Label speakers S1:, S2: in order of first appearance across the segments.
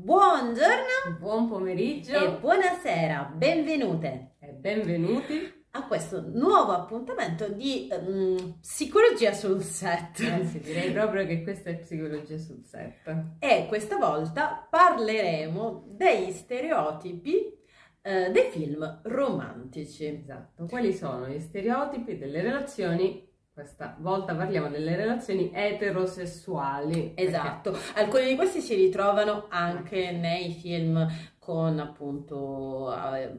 S1: Buongiorno,
S2: buon pomeriggio
S1: e buonasera, benvenute
S2: e benvenuti
S1: a questo nuovo appuntamento di um, psicologia sul set.
S2: Anzi, direi proprio che questa è psicologia sul set.
S1: E questa volta parleremo degli stereotipi eh, dei film romantici.
S2: Esatto. Quali sono gli stereotipi delle relazioni questa volta parliamo delle relazioni eterosessuali.
S1: Esatto, perché... alcuni di questi si ritrovano anche nei film con appunto eh,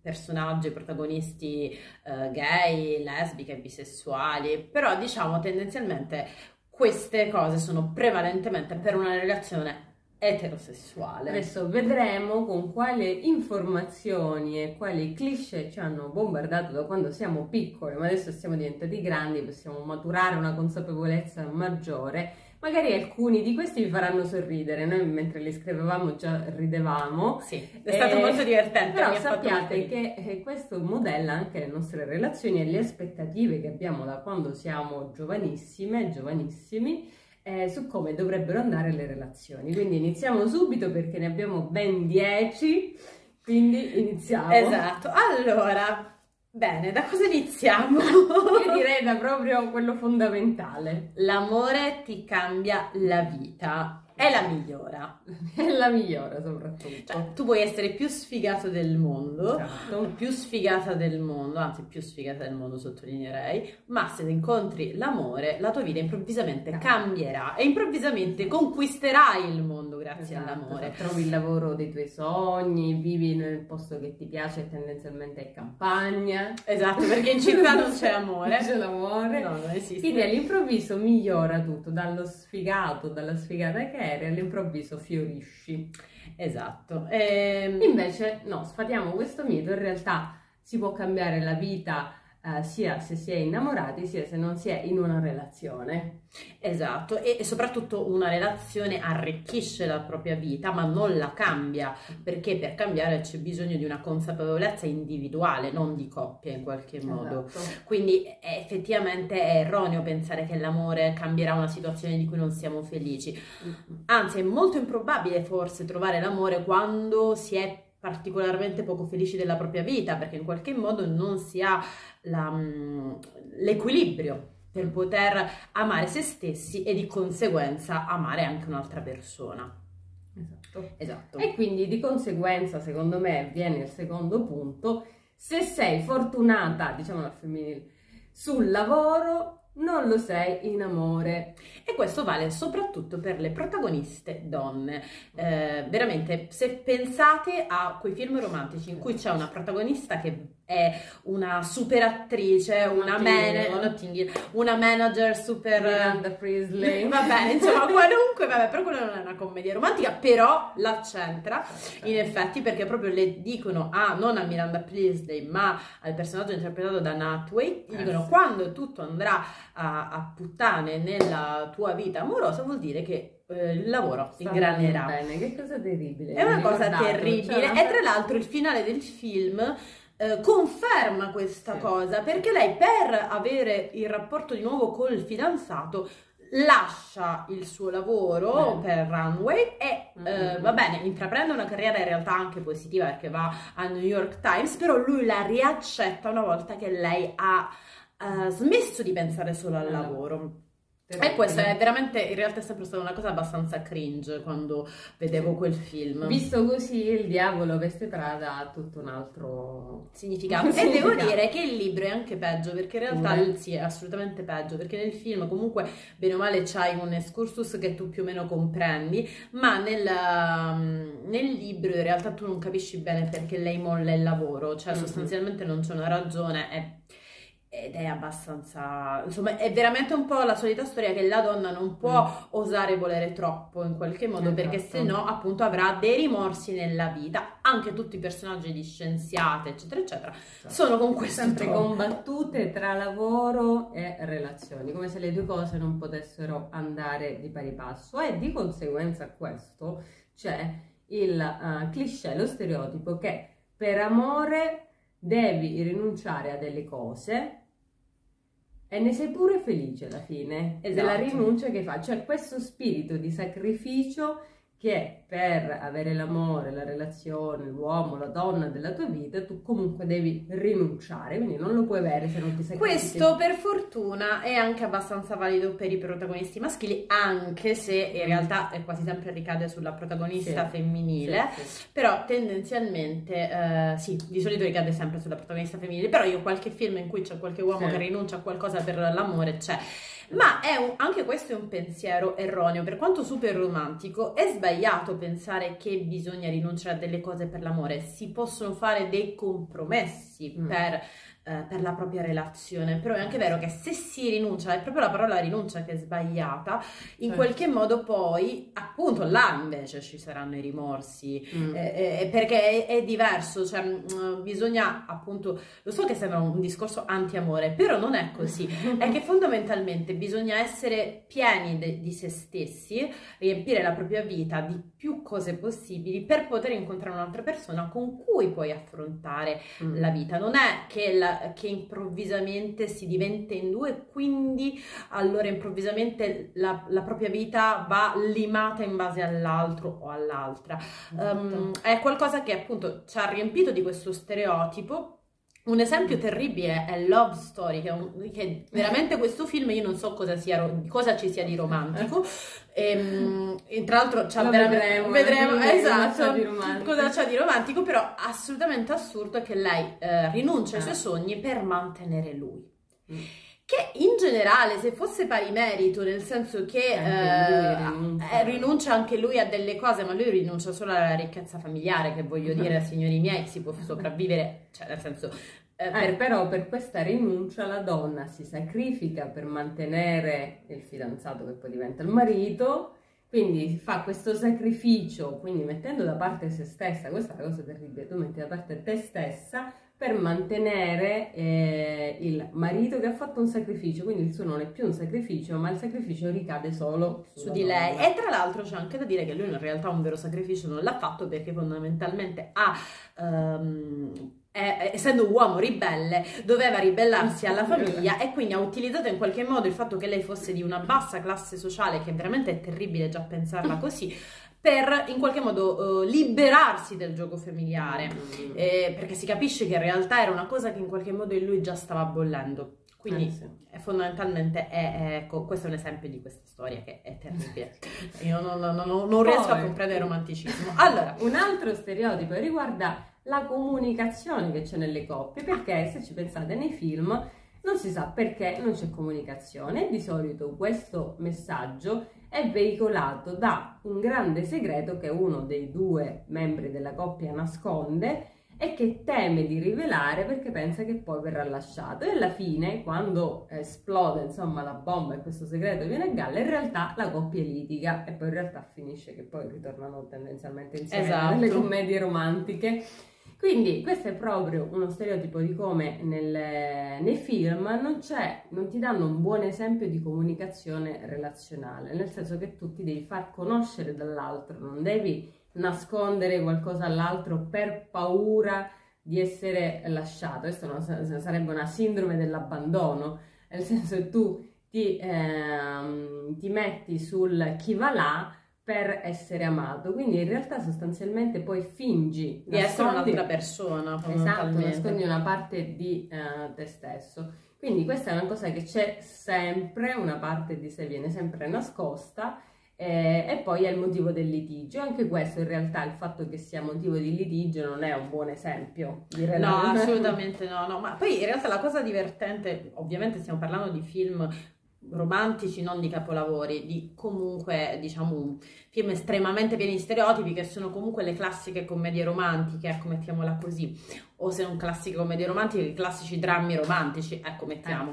S1: personaggi, protagonisti eh, gay, lesbiche, bisessuali, però diciamo tendenzialmente queste cose sono prevalentemente per una relazione eterosessuale.
S2: Adesso vedremo con quali informazioni e quali cliché ci hanno bombardato da quando siamo piccoli, ma adesso siamo diventati grandi, possiamo maturare una consapevolezza maggiore. Magari alcuni di questi vi faranno sorridere, noi mentre li scrivevamo già ridevamo.
S1: Sì, è stato eh, molto divertente.
S2: Però sappiate che eh, questo modella anche le nostre relazioni e le aspettative che abbiamo da quando siamo giovanissime, giovanissimi, eh, su come dovrebbero andare le relazioni. Quindi iniziamo subito perché ne abbiamo ben 10, quindi iniziamo.
S1: Esatto, allora, bene, da cosa iniziamo?
S2: Io direi da proprio quello fondamentale.
S1: L'amore ti cambia la vita è la migliora.
S2: È la migliora soprattutto.
S1: Cioè, tu puoi essere più sfigato del mondo, esatto. più sfigata del mondo, anzi più sfigata del mondo sottolineerei, ma se incontri l'amore, la tua vita improvvisamente esatto. cambierà e improvvisamente conquisterai il mondo grazie esatto. all'amore.
S2: Trovi il lavoro dei tuoi sogni, vivi nel posto che ti piace, tendenzialmente è campagna.
S1: Esatto, perché in città non c'è amore.
S2: c'è l'amore.
S1: No, non esiste.
S2: Quindi all'improvviso migliora tutto, dallo sfigato, dalla sfigata che è e all'improvviso fiorisci.
S1: Esatto.
S2: E... Ehm, Invece no, sfatiamo questo mito, in realtà si può cambiare la vita eh, sia se si è innamorati sia se non si è in una relazione.
S1: Esatto, e, e, soprattutto una relazione arricchisce la propria vita ma non la cambia, perché per cambiare c'è bisogno di una consapevolezza individuale, non di coppia in qualche modo. Esatto. Quindi effettivamente è erroneo pensare che l'amore cambierà una situazione di cui non siamo felici. Anzi, è molto improbabile forse trovare l'amore quando si è particolarmente poco felici della propria vita, perché in qualche modo non si ha la, mm, l'equilibrio per poter amare se stessi e di conseguenza amare anche un'altra persona.
S2: Esatto. esatto. E quindi di conseguenza, secondo me, viene il secondo punto, se sei fortunata, diciamo al femminile, sul lavoro, non lo sei in amore.
S1: E questo vale soprattutto per le protagoniste donne. Eh, veramente, se pensate a quei film romantici in cui c'è una protagonista che è una super attrice, una, man- una manager super...
S2: Miranda Priestley.
S1: Vabbè, insomma, qualunque, vabbè, però quella non è una commedia romantica, però la centra, in effetti, perché proprio le dicono a, non a Miranda Priestley, ma al personaggio interpretato da Natway, gli eh, dicono quando tutto andrà a, a, puttane nella tua vita amorosa, vuol dire che eh, il lavoro si ingranerà.
S2: Bene, che cosa terribile.
S1: È una cosa terribile. Cioè, e tra l'altro il finale del film eh, conferma questa sì. cosa perché lei per avere il rapporto di nuovo col fidanzato lascia il suo lavoro Beh. per Runway e mm-hmm. eh, va bene, intraprende una carriera in realtà anche positiva perché va a New York Times, però lui la riaccetta una volta che lei ha uh, smesso di pensare solo al lavoro. E questa è veramente, in realtà è sempre stata una cosa abbastanza cringe quando vedevo quel film.
S2: Visto così, il diavolo veste Prada ha tutto un altro
S1: significato. e devo dire che il libro è anche peggio, perché in realtà mm. sì, è assolutamente peggio, perché nel film comunque, bene o male, c'hai un excursus che tu più o meno comprendi, ma nel, um, nel libro in realtà tu non capisci bene perché lei molla il lavoro, cioè mm-hmm. sostanzialmente non c'è una ragione, è ed è abbastanza insomma è veramente un po' la solita storia che la donna non può mm. osare volere troppo in qualche modo esatto. perché se no appunto avrà dei rimorsi nella vita anche tutti i personaggi di scienziate eccetera eccetera esatto. sono con questo
S2: sempre troppo. combattute tra lavoro e relazioni come se le due cose non potessero andare di pari passo e di conseguenza a questo c'è il uh, cliché lo stereotipo che per amore devi rinunciare a delle cose e ne sei pure felice alla fine esatto. della rinuncia che fa, cioè questo spirito di sacrificio che per avere l'amore, la relazione, l'uomo, la donna della tua vita, tu comunque devi rinunciare, quindi non lo puoi avere se non ti sacrifichi.
S1: Questo per fortuna è anche abbastanza valido per i protagonisti maschili, anche se in realtà è quasi sempre ricade sulla protagonista
S2: Sì,
S1: femminile,
S2: Sì, sì.
S1: però tendenzialmente eh, sì, di solito ricade sempre sulla protagonista femminile, però io qualche film in cui c'è qualche uomo che rinuncia a qualcosa per l'amore c'è. Ma è un- anche questo è un pensiero erroneo, per quanto super romantico, è sbagliato pensare che bisogna rinunciare a delle cose per l'amore, si possono fare dei compromessi
S2: Mm.
S1: per, eh, per la propria relazione, però è anche vero che se si rinuncia, è proprio la parola rinuncia che è sbagliata, in
S2: Certo.
S1: qualche modo poi, appunto, là invece ci saranno i rimorsi,
S2: Mm.
S1: eh, eh, perché è, è diverso, cioè mm, bisogna appunto, lo so che sembra un discorso anti-amore, però non è così, è che fondamentalmente bisogna essere pieni de- di se stessi, riempire la propria vita di più cose possibili per poter incontrare un'altra persona con cui puoi affrontare
S2: Mm.
S1: la vita. Non è che, la- che improvvisamente si diventa in due e quindi allora improvvisamente la, la propria vita va limata in base all'altro o all'altra. Um, è qualcosa che appunto ci ha riempito di questo stereotipo. Un esempio terribile è Love Story, che, un- che veramente questo film io non so cosa, sia, cosa ci sia di romantico. Ehm, E, tra l'altro c'ha
S2: Lo
S1: veramente-
S2: vedremo,
S1: vedremo,
S2: alla fine,
S1: esatto,
S2: cosa c'ha di romantico.
S1: cosa c'ha di romantico, però assolutamente assurdo è che lei eh, rinuncia ai
S2: Ah.
S1: suoi sogni per mantenere lui.
S2: Mm.
S1: Che in generale, se fosse pari merito, nel senso che eh,
S2: rinuncia.
S1: eh, rinuncia anche lui a delle cose, ma lui rinuncia solo alla ricchezza familiare, che voglio dire, signori miei, si può sopravvivere, cioè nel senso... eh,
S2: Eh,
S1: per-
S2: però per questa rinuncia la donna si sacrifica per mantenere il fidanzato che poi diventa il marito, quindi fa questo sacrificio, quindi mettendo da parte se stessa, questa è la cosa terribile, tu metti da parte te stessa per mantenere eh, il marito che ha fatto un sacrificio, quindi il suo non è più un sacrificio, ma il sacrificio ricade solo
S1: su di lei. E tra l'altro c'è anche da dire che lui in realtà un vero sacrificio non l'ha fatto perché fondamentalmente ha, ehm, è- essendo un uomo ribelle, doveva ribellarsi alla famiglia e quindi ha utilizzato in qualche modo il fatto che lei fosse di una bassa classe sociale, che veramente è terribile già pensarla così, per in qualche modo eh, liberarsi del gioco familiare.
S2: Mm.
S1: Eh, perché si capisce che in realtà era una cosa che in qualche modo in lui già stava bollendo. Quindi
S2: Eh, sì.
S1: è fondamentalmente è, è- ecco, questo è un esempio di questa storia che è terribile. Io non, non- non- non riesco a
S2: Poi-
S1: comprendere il romanticismo. Allora,
S2: Un altro stereotipo riguarda la comunicazione che c'è nelle coppie, perché se ci pensate nei film non si sa perché non c'è comunicazione di solito questo messaggio è veicolato da un grande segreto che uno dei due membri della coppia nasconde e che teme di rivelare perché pensa che poi verrà lasciato e alla fine quando esplode insomma la bomba e questo segreto viene a galla in realtà la coppia litiga e poi in realtà finisce che poi ritornano tendenzialmente insieme
S1: Esatto.
S2: nelle commedie romantiche quindi questo è proprio uno stereotipo di come nel- nei film non non ti danno un buon esempio di comunicazione relazionale, nel senso che tu ti devi far conoscere dall'altro, non devi nascondere qualcosa all'altro per paura di essere lasciato. Questo sarebbe una sindrome dell'abbandono, nel senso che tu ti, ehm, ti metti sul chi va là per essere amato, quindi in realtà sostanzialmente poi fingi
S1: di essere un'altra persona,
S2: Esatto, nascondi una parte di eh, te stesso. Quindi questa è una cosa che c'è sempre, una parte di sé viene sempre nascosta eh, e poi è il motivo del litigio. Anche questo in realtà il fatto che sia motivo di litigio non è un buon esempio di
S1: No, assolutamente no, no, ma poi in realtà la cosa divertente, ovviamente stiamo parlando di film romantici, non di capolavori, di comunque, diciamo, film estremamente pieni di stereotipi che sono comunque le classiche commedie romantiche, ecco, mettiamola così, o se non classiche commedie romantiche, i classici drammi romantici, ecco, mettiamo.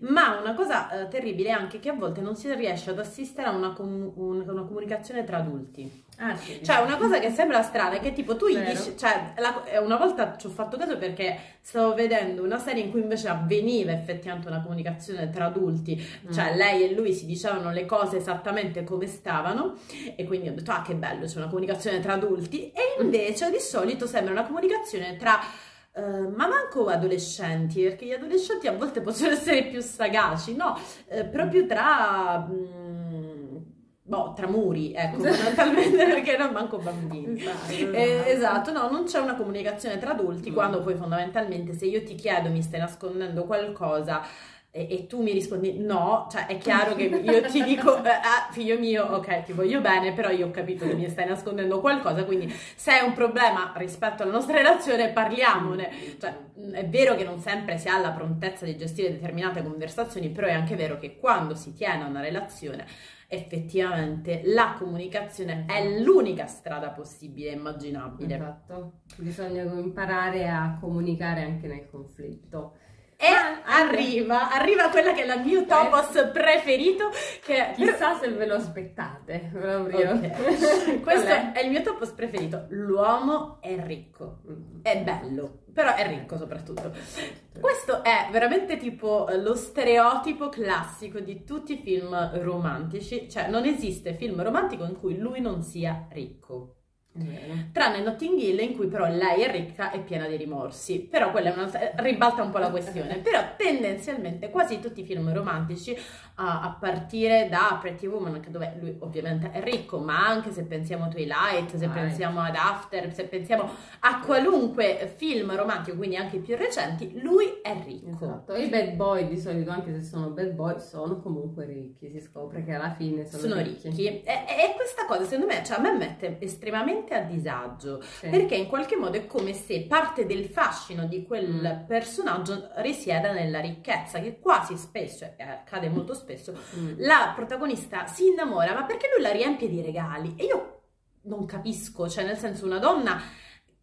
S1: Ma una cosa eh, terribile è anche che a volte non si riesce ad assistere a una, com- un- una comunicazione tra adulti.
S2: Ah, sì.
S1: Cioè, una cosa che sembra strana è che tipo tu gli
S2: Vero.
S1: dici, cioè, la- eh, una volta ci ho fatto caso perché stavo vedendo una serie in cui invece avveniva effettivamente una comunicazione tra adulti, cioè
S2: Mm.
S1: lei e lui si dicevano le cose esattamente come stavano e quindi ho detto, ah che bello, c'è una comunicazione tra adulti e invece di solito sembra una comunicazione tra... eh, ma manco adolescenti, perché gli adolescenti a volte possono essere più sagaci, no? Eh, proprio tra mm, boh, tra muri, ecco, fondamentalmente perché non manco bambini. Esatto, eh, esatto, no, non c'è una comunicazione tra adulti mm. quando poi fondamentalmente se io ti chiedo mi stai nascondendo qualcosa e, e, tu mi rispondi no, cioè è chiaro che io ti dico eh, ah, figlio mio, ok, ti voglio bene, però io ho capito che mi stai nascondendo qualcosa, quindi se è un problema rispetto alla nostra relazione parliamone. Cioè, è vero che non sempre si ha la prontezza di gestire determinate conversazioni, però è anche vero che quando si tiene una relazione effettivamente la comunicazione è l'unica strada possibile e immaginabile.
S2: Esatto, bisogna imparare a comunicare anche nel conflitto.
S1: E ah, arriva, arriva quella che è il mio topos preferito. Che
S2: Chissà se ve lo aspettate.
S1: Okay. Questo è? è? il mio topos preferito. L'uomo è ricco, è bello, però è ricco soprattutto. Questo è veramente tipo lo stereotipo classico di tutti i film romantici. Cioè, non esiste film romantico in cui lui non sia ricco. Tranne Notting Hill in cui però lei è ricca e piena di rimorsi. Però quella una, ribalta un po' la questione. però tendenzialmente quasi tutti i film romantici, a partire da Pretty Woman, dove lui ovviamente è ricco, ma anche se pensiamo a Twilight, se Vai. pensiamo ad After, se pensiamo a qualunque film romantico, quindi anche i più recenti, lui è ricco.
S2: Esatto. I bad boy di solito, anche se sono bad boy, sono comunque ricchi. Si scopre che alla fine sono,
S1: sono ricchi. ricchi. E, e, questa cosa secondo me, cioè, a me mette estremamente a disagio sì. perché in qualche modo è come se parte del fascino di quel mm. personaggio risieda nella ricchezza che quasi spesso, accade molto spesso, mm. la protagonista si innamora ma perché lui la riempie di regali e io non capisco, cioè nel senso una donna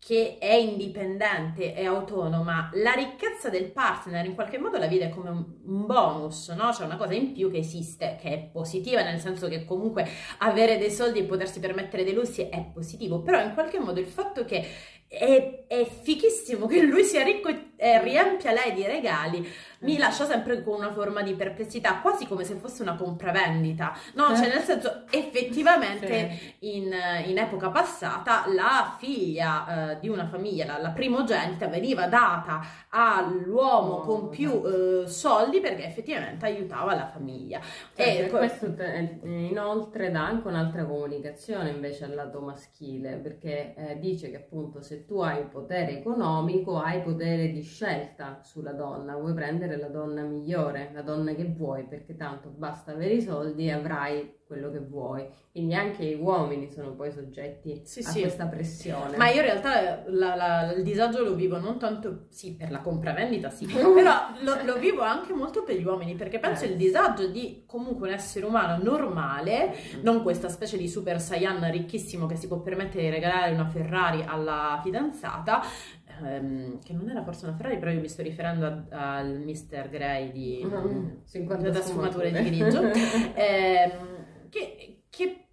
S1: che è indipendente e autonoma, la ricchezza del partner in qualche modo la vede come un bonus, no? Cioè una cosa in più che esiste, che è positiva, nel senso che comunque avere dei soldi e potersi permettere dei lussi è positivo, però in qualche modo il fatto che è, è fichissimo che lui sia ricco e riempia lei di regali, mi lascia sempre con una forma di perplessità, quasi come se fosse una compravendita, no? Cioè, nel senso, effettivamente sì. in, in, epoca passata la figlia uh, di una famiglia, la, la, primogenita, veniva data all'uomo oh, con più uh, soldi perché effettivamente aiutava la famiglia.
S2: Cioè, e questo te, inoltre dà anche un'altra comunicazione invece al lato maschile, perché eh, dice che appunto tu hai potere economico, hai potere di scelta sulla donna, vuoi prendere la donna migliore, la donna che vuoi, perché tanto basta avere i soldi e avrai quello che vuoi. Quindi anche gli uomini sono poi soggetti sì, a sì. questa pressione.
S1: Ma io in realtà la, la, il disagio lo vivo non tanto, sì, per la compravendita sì, però lo, lo, vivo anche molto per gli uomini, perché penso eh. il disagio di comunque un essere umano normale, mm. non questa specie di super saiyan ricchissimo che si può permettere di regalare una Ferrari alla fidanzata, ehm, che non era forse una Ferrari, però io mi sto riferendo al Mr. Grey di
S2: uh-huh. 50
S1: sfumature di grigio. ehm, che, che,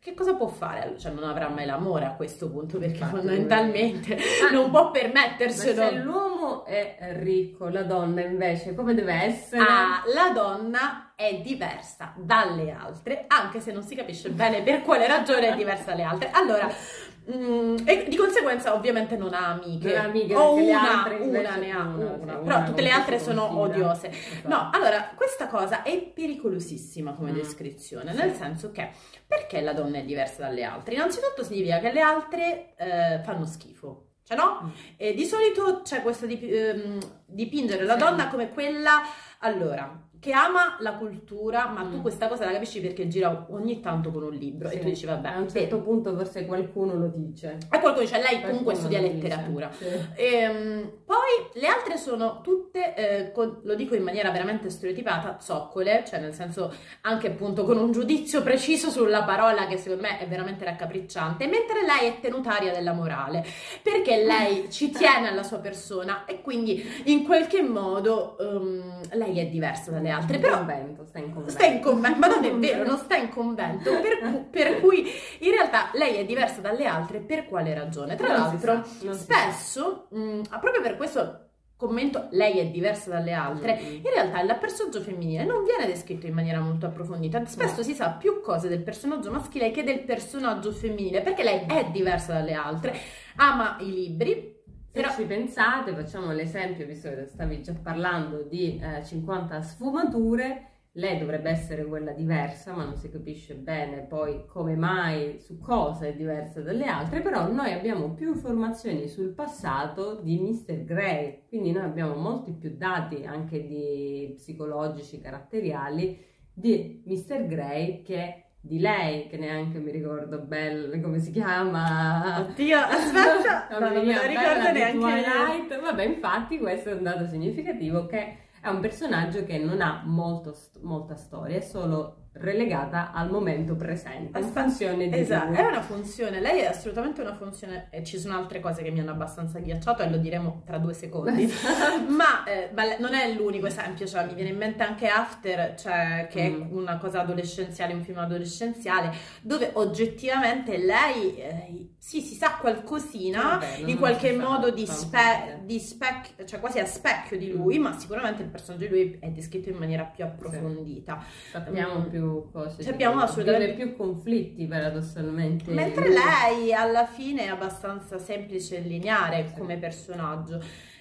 S1: che, cosa può fare? Cioè non avrà mai l'amore a questo punto perché Infatti, fondamentalmente ah, non può permetterselo.
S2: Ma se l'uomo è ricco, la donna invece come deve essere?
S1: Ah, la donna è diversa dalle altre, anche se non si capisce bene per quale ragione è diversa dalle altre. Allora, Mm, e di conseguenza ovviamente non ha amiche,
S2: non ha amiche
S1: o una, una ne ha una, una, però tutte le altre sono odiose esatto. no, allora questa cosa è pericolosissima come mm. descrizione, nel senso che perché la donna è diversa dalle altre? innanzitutto significa che le altre eh, fanno schifo cioè no? Mm. E di solito c'è questo dip- ehm, dipingere la donna come quella allora che ama la cultura, ma mm. tu questa cosa la capisci perché gira ogni tanto con un libro sì. e tu dici vabbè.
S2: A un certo per... punto forse qualcuno lo dice.
S1: E qualcuno dice, lei qualcuno comunque studia letteratura. Sì. E, ehm, poi le altre sono tutte, eh, con, lo dico in maniera veramente stereotipata, zoccole, cioè nel senso anche appunto con un giudizio preciso sulla parola che secondo me è veramente raccapricciante, mentre lei è tenutaria della morale, perché lei ci tiene alla sua persona e quindi in qualche modo um, lei è diversa dalle altre.
S2: In
S1: però
S2: convento, sta in convento.
S1: Sta in convento, ma non è vero, non sta in convento, per, cu- per cui in realtà lei è diversa dalle altre per quale ragione? Tra non l'altro, spesso, mh, proprio per questo commento lei è diversa dalle altre, mm-hmm. in realtà il personaggio femminile non viene descritto in maniera molto approfondita, spesso no. si sa più cose del personaggio maschile che del personaggio femminile, perché lei è diversa dalle altre, ama i libri,
S2: Però... ci pensate, facciamo l'esempio, visto che stavi già parlando di eh, 50 sfumature, lei dovrebbe essere quella diversa, ma non si capisce bene poi come mai, su cosa è diversa dalle altre, però noi abbiamo più informazioni sul passato di Mr. Gray, quindi noi abbiamo molti più dati anche di psicologici, caratteriali di Mr. Gray che di lei, che neanche mi ricordo belle come si chiama.
S1: Oddio, aspetta, non, non me ricordo neanche
S2: Twilight. Vabbè, infatti questo è un dato significativo che è un personaggio che non ha molto, molta storia, è solo relegata al momento presente, in funzione di
S1: esatto, è una funzione, lei è assolutamente una funzione e ci sono altre cose che mi hanno abbastanza ghiacciato e lo diremo tra due secondi,
S2: Esatto.
S1: ma, eh, ma non è l'unico esempio, cioè mi viene in mente anche After, cioè, che
S2: Mm.
S1: è una cosa adolescenziale, un film adolescenziale, dove oggettivamente lei eh, sì, si sa qualcosina,
S2: Vabbè,
S1: in qualche modo di, spe- di specchio, cioè quasi a specchio di lui,
S2: Mm.
S1: ma sicuramente il personaggio di lui è descritto in maniera più approfondita.
S2: Sappiamo
S1: Mm.
S2: più cose. Di lui,
S1: assolutamente-
S2: più conflitti paradossalmente.
S1: Mentre lei alla fine è abbastanza semplice e lineare come personaggio.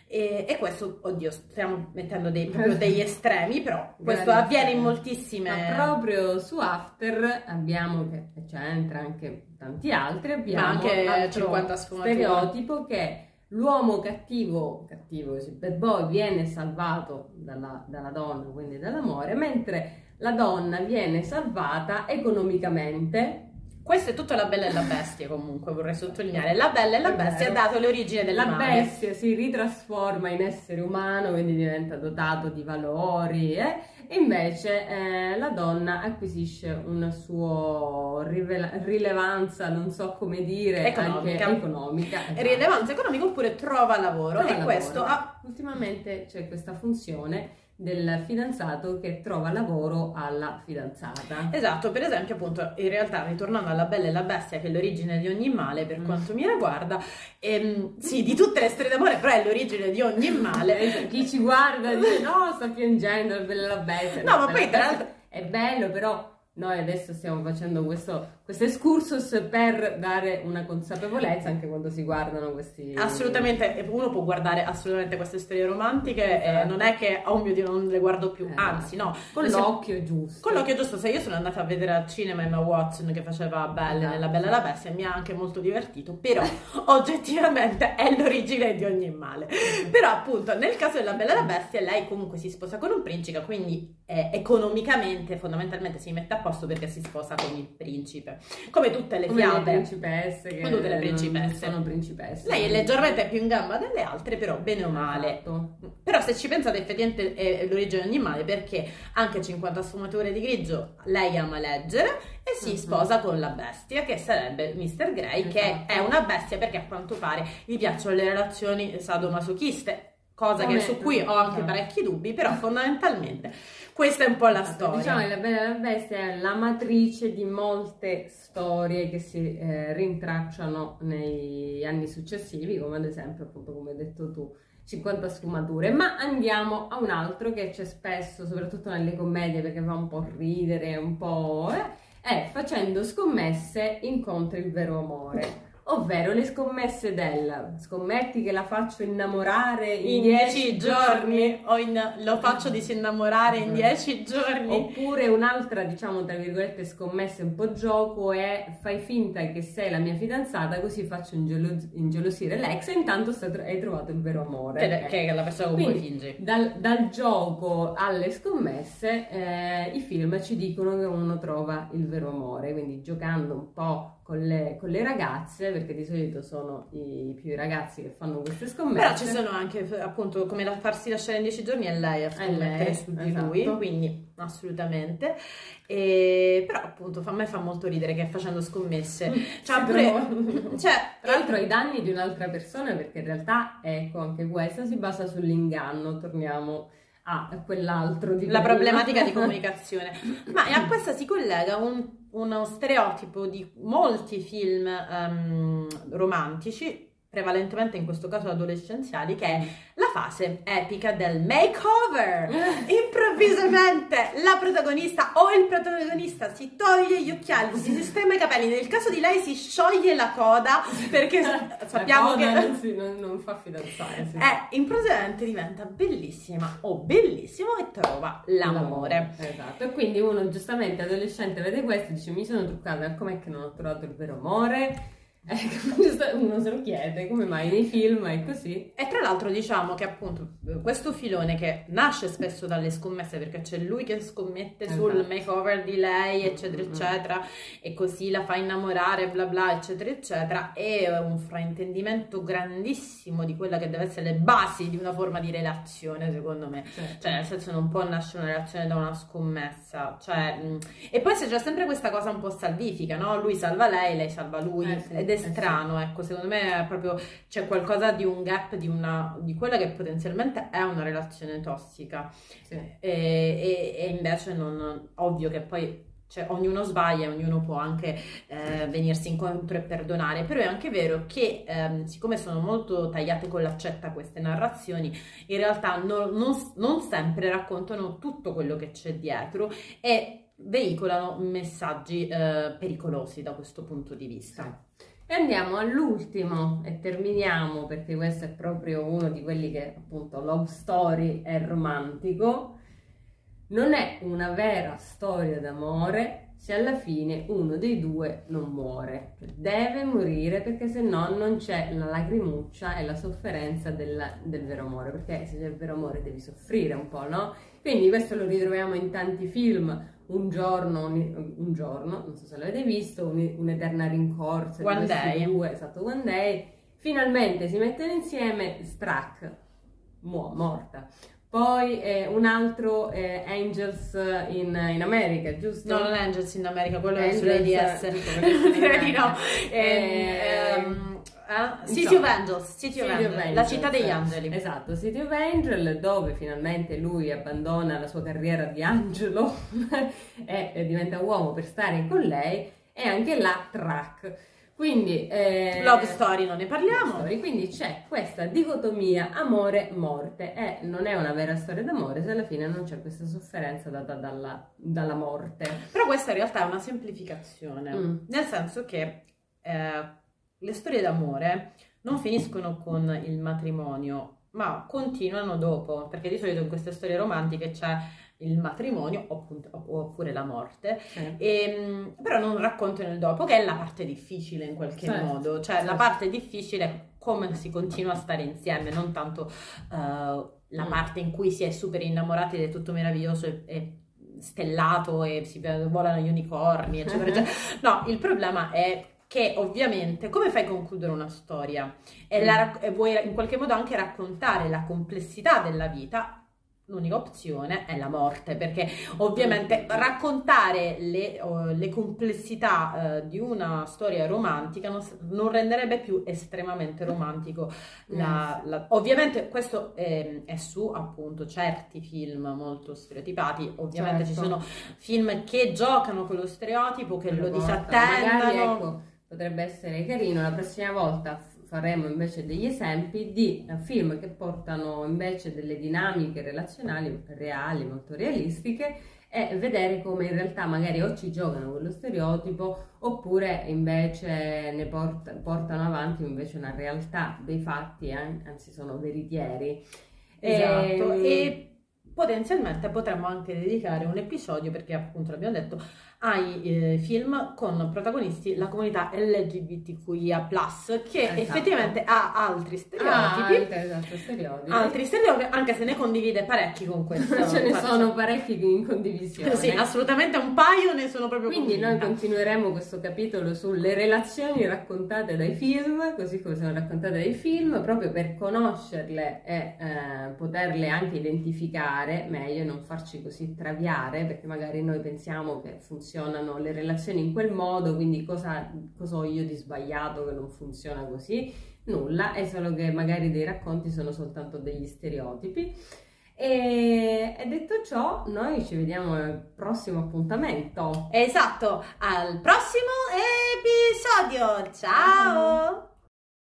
S1: E, e questo, oddio, stiamo mettendo dei, proprio degli estremi, però questo
S2: Grandi
S1: avviene in moltissime...
S2: Ma proprio su After abbiamo, che c'entra anche tanti altri, abbiamo
S1: anche
S2: altro
S1: 50 sfumature.
S2: stereotipo che l'uomo cattivo, cattivo, bad boy, viene salvato dalla, dalla donna, quindi dall'amore, mentre la donna viene salvata economicamente
S1: Questo è tutto La Bella e la Bestia comunque, vorrei sottolineare. La Bella e la Bestia ha dato le origini del
S2: la bestia si ritrasforma in essere umano, quindi diventa dotato di valori, eh? e invece eh, la donna acquisisce una sua rivela- rilevanza, non so come dire,
S1: Economica.
S2: anche economica. esatto.
S1: Rilevanza economica oppure trova lavoro
S2: Trova
S1: e
S2: lavoro.
S1: questo ha
S2: Ultimamente c'è questa funzione del fidanzato che trova lavoro alla fidanzata.
S1: Esatto, per esempio, appunto, in realtà, ritornando alla Bella e la Bestia, che è l'origine di ogni male per
S2: Mm.
S1: quanto mi riguarda, ehm, sì, di tutte le storie d'amore, però è l'origine di ogni male.
S2: Chi ci guarda dice no, sta piangendo la bella la bestia.
S1: No, ma poi, tra l'altro-
S2: È bello, però noi adesso stiamo facendo questo, questo excursus per dare una consapevolezza anche quando si guardano questi...
S1: Assolutamente, uno può guardare assolutamente queste storie romantiche, e
S2: Esatto.
S1: non è che oh mio Dio non le guardo più,
S2: Esatto.
S1: anzi no,
S2: Con l'occhio giusto.
S1: Con l'occhio giusto, se io sono andata a vedere al cinema Emma Watson che faceva Belle
S2: Esatto.
S1: nella Bella e la Bestia, mi ha anche molto divertito, però oggettivamente è l'origine di ogni male. Però appunto nel caso della Bella e la Bestia lei comunque si sposa con un principe, quindi eh, economicamente fondamentalmente si mette a posto perché si sposa con il principe. Come tutte le
S2: Come le
S1: fiabe.
S2: principesse che
S1: tutte le principesse.
S2: sono principesse.
S1: Lei è leggermente più in gamba delle altre, però bene o male.
S2: Esatto.
S1: Però se ci pensate effettivamente è l'origine di ogni male perché anche 50 sfumature di grigio lei ama leggere e si
S2: Mhm.
S1: sposa con la bestia che sarebbe Mr. Grey che
S2: Esatto.
S1: è una bestia perché a quanto pare gli piacciono le relazioni sadomasochiste cosa
S2: Come-
S1: che su cui ho anche parecchi dubbi però fondamentalmente questa è un po' la storia
S2: Diciamo che la Bella e la Bestia è la matrice di molte storie che si eh, rintracciano negli anni successivi, come ad esempio, appunto, come hai detto tu, 50 sfumature. Ma andiamo a un altro che c'è spesso, soprattutto nelle commedie, perché fa un po' ridere, un po'. eh, è facendo scommesse incontri il vero amore. Ovvero le scommesse del scommetti che la faccio innamorare in
S1: in
S2: 10
S1: dieci giorni o in, lo faccio disinnamorare in
S2: Mhm.
S1: dieci giorni
S2: Oppure un'altra, diciamo, tra virgolette, scommessa un po' gioco è fai finta che sei la mia fidanzata così faccio ingelo- ingelosire l'ex e intanto sta- hai trovato il vero amore.
S1: che, che è la persona con cui fingi
S2: Dal, dal gioco alle scommesse, eh, i film ci dicono che uno trova il vero amore, quindi giocando un po' con le, con le ragazze, perché di solito sono i più i ragazzi che fanno queste scommesse.
S1: Però ci sono anche appunto come la farsi lasciare in 10 giorni è lei a scommettere su di
S2: esatto.
S1: lui, quindi assolutamente. E, però appunto fa- a me fa molto ridere che facendo scommesse, cioè pure, cioè,
S2: Tra l'altro ai danni di un'altra persona, perché in realtà, ecco, anche questa si basa sull'inganno, torniamo a quell'altro di
S1: la
S2: prima.
S1: problematica di comunicazione. Ma a questa si collega un- uno stereotipo di molti film ehm, romantici, prevalentemente in questo caso adolescenziali, che è la fase epica del makeover. Improvvisamente la protagonista o il protagonista si toglie gli occhiali, si sistema i capelli. Nel caso di lei si scioglie la coda perché sappiamo che
S2: non, si, non, non, fa fidanzare. Sì.
S1: Eh, improvvisamente diventa bellissima o bellissimo e trova l'amore.
S2: Esatto. E quindi uno giustamente adolescente vede questo e dice mi sono truccata, com'è che non ho trovato il vero amore? Ecco, uno se lo chiede come mai nei film è così.
S1: E tra l'altro diciamo che appunto questo filone che nasce spesso dalle scommesse perché c'è lui che scommette esatto. sul makeover di lei eccetera mm-hmm. eccetera e così la fa innamorare bla bla eccetera eccetera è un fraintendimento grandissimo di quella che deve essere le basi di una forma di relazione secondo me. Certo. Cioè nel senso non può nascere una relazione da una scommessa. Cioè, mh, e poi c'è già sempre questa cosa un po' salvifica, no? Lui salva lei, lei salva lui eh, sì. Ed è è strano, ecco, secondo me è proprio c'è qualcosa di un gap di, una, di quella che potenzialmente è una relazione tossica sì. e, e, e, invece non, ovvio che poi cioè, ognuno sbaglia, ognuno può anche eh, venirsi incontro e perdonare, però è anche vero che ehm, siccome sono molto tagliate con l'accetta queste narrazioni, in realtà non, non, non sempre raccontano tutto quello che c'è dietro e veicolano messaggi eh, pericolosi da questo punto di vista. Sì.
S2: E andiamo all'ultimo e terminiamo perché questo è proprio uno di quelli che appunto love story è romantico. Non è una vera storia d'amore se alla fine uno dei due non muore. Deve morire perché se no non c'è la lacrimuccia e la sofferenza del, del vero amore. Perché se c'è il vero amore devi soffrire un po', no? Quindi questo lo ritroviamo in tanti film un giorno, un giorno, non so se l'avete visto, un'eterna rincorsa.
S1: One Day.
S2: Due, esatto, One Day. Finalmente si mettono insieme, strack, mu- morta. Poi eh, un altro eh, Angels in, in, America, giusto?
S1: No, non Angels in America, quello Angels, è sull'ADS. Direi di no. Eh, um, eh? City of Angels, City, of, Angels, Angels, la città degli angeli.
S2: Esatto, City of Angels, dove finalmente lui abbandona la sua carriera di angelo e, e diventa uomo per stare con lei, e anche la track. Quindi,
S1: eh, love story non ne parliamo.
S2: Story, quindi c'è questa dicotomia amore-morte e non è una vera storia d'amore se alla fine non c'è questa sofferenza data dalla, dalla morte.
S1: Però questa in realtà è una semplificazione, mm. nel senso che eh, le storie d'amore non finiscono con il matrimonio, ma continuano dopo, perché di solito in queste storie romantiche c'è il matrimonio oppure la morte, sì. e, ehm, però non raccontano il dopo, che è la parte difficile in qualche certo. modo, cioè certo. la parte difficile è come si continua a stare insieme, non tanto uh, la mm. parte in cui si è super innamorati ed è tutto meraviglioso e, e stellato e si volano gli unicorni, eccetera, eccetera. No, il problema è che ovviamente come fai a concludere una storia e, la, e, vuoi in qualche modo anche raccontare la complessità della vita, l'unica opzione è la morte, perché ovviamente raccontare le, uh, le complessità uh, di una storia romantica non, non, renderebbe più estremamente romantico. La, la, ovviamente questo è, è, su appunto certi film molto stereotipati, ovviamente certo. ci sono film che giocano con lo stereotipo, che lo disattendono. Magari, ecco
S2: potrebbe essere carino. La prossima volta faremo invece degli esempi di eh, film che portano invece delle dinamiche relazionali reali, molto realistiche e vedere come in realtà magari o ci giocano con lo stereotipo oppure invece ne port- portano avanti invece una realtà dei fatti, eh? anzi sono veritieri.
S1: Esatto, e, e potenzialmente potremmo anche dedicare un episodio perché appunto l'abbiamo detto ai eh, film con protagonisti la comunità LGBTQIA+, che esatto. effettivamente ha altri stereotipi,
S2: ah, esatto, stereotipi.
S1: altri stereotipi, anche se ne condivide parecchi con questo.
S2: Ce ne sono parecchi in condivisione.
S1: Sì, assolutamente un paio ne sono proprio
S2: Quindi
S1: convinta.
S2: noi continueremo questo capitolo sulle relazioni raccontate dai film, così come sono raccontate dai film, proprio per conoscerle e eh, poterle anche identificare meglio e non farci così traviare, perché magari noi pensiamo che funziona funzionano le relazioni in quel modo, quindi cosa, cosa ho io di sbagliato che non funziona così? Nulla, è solo che magari dei racconti sono soltanto degli stereotipi. E, e, detto ciò, noi ci vediamo al prossimo appuntamento.
S1: Esatto, al prossimo episodio. Ciao!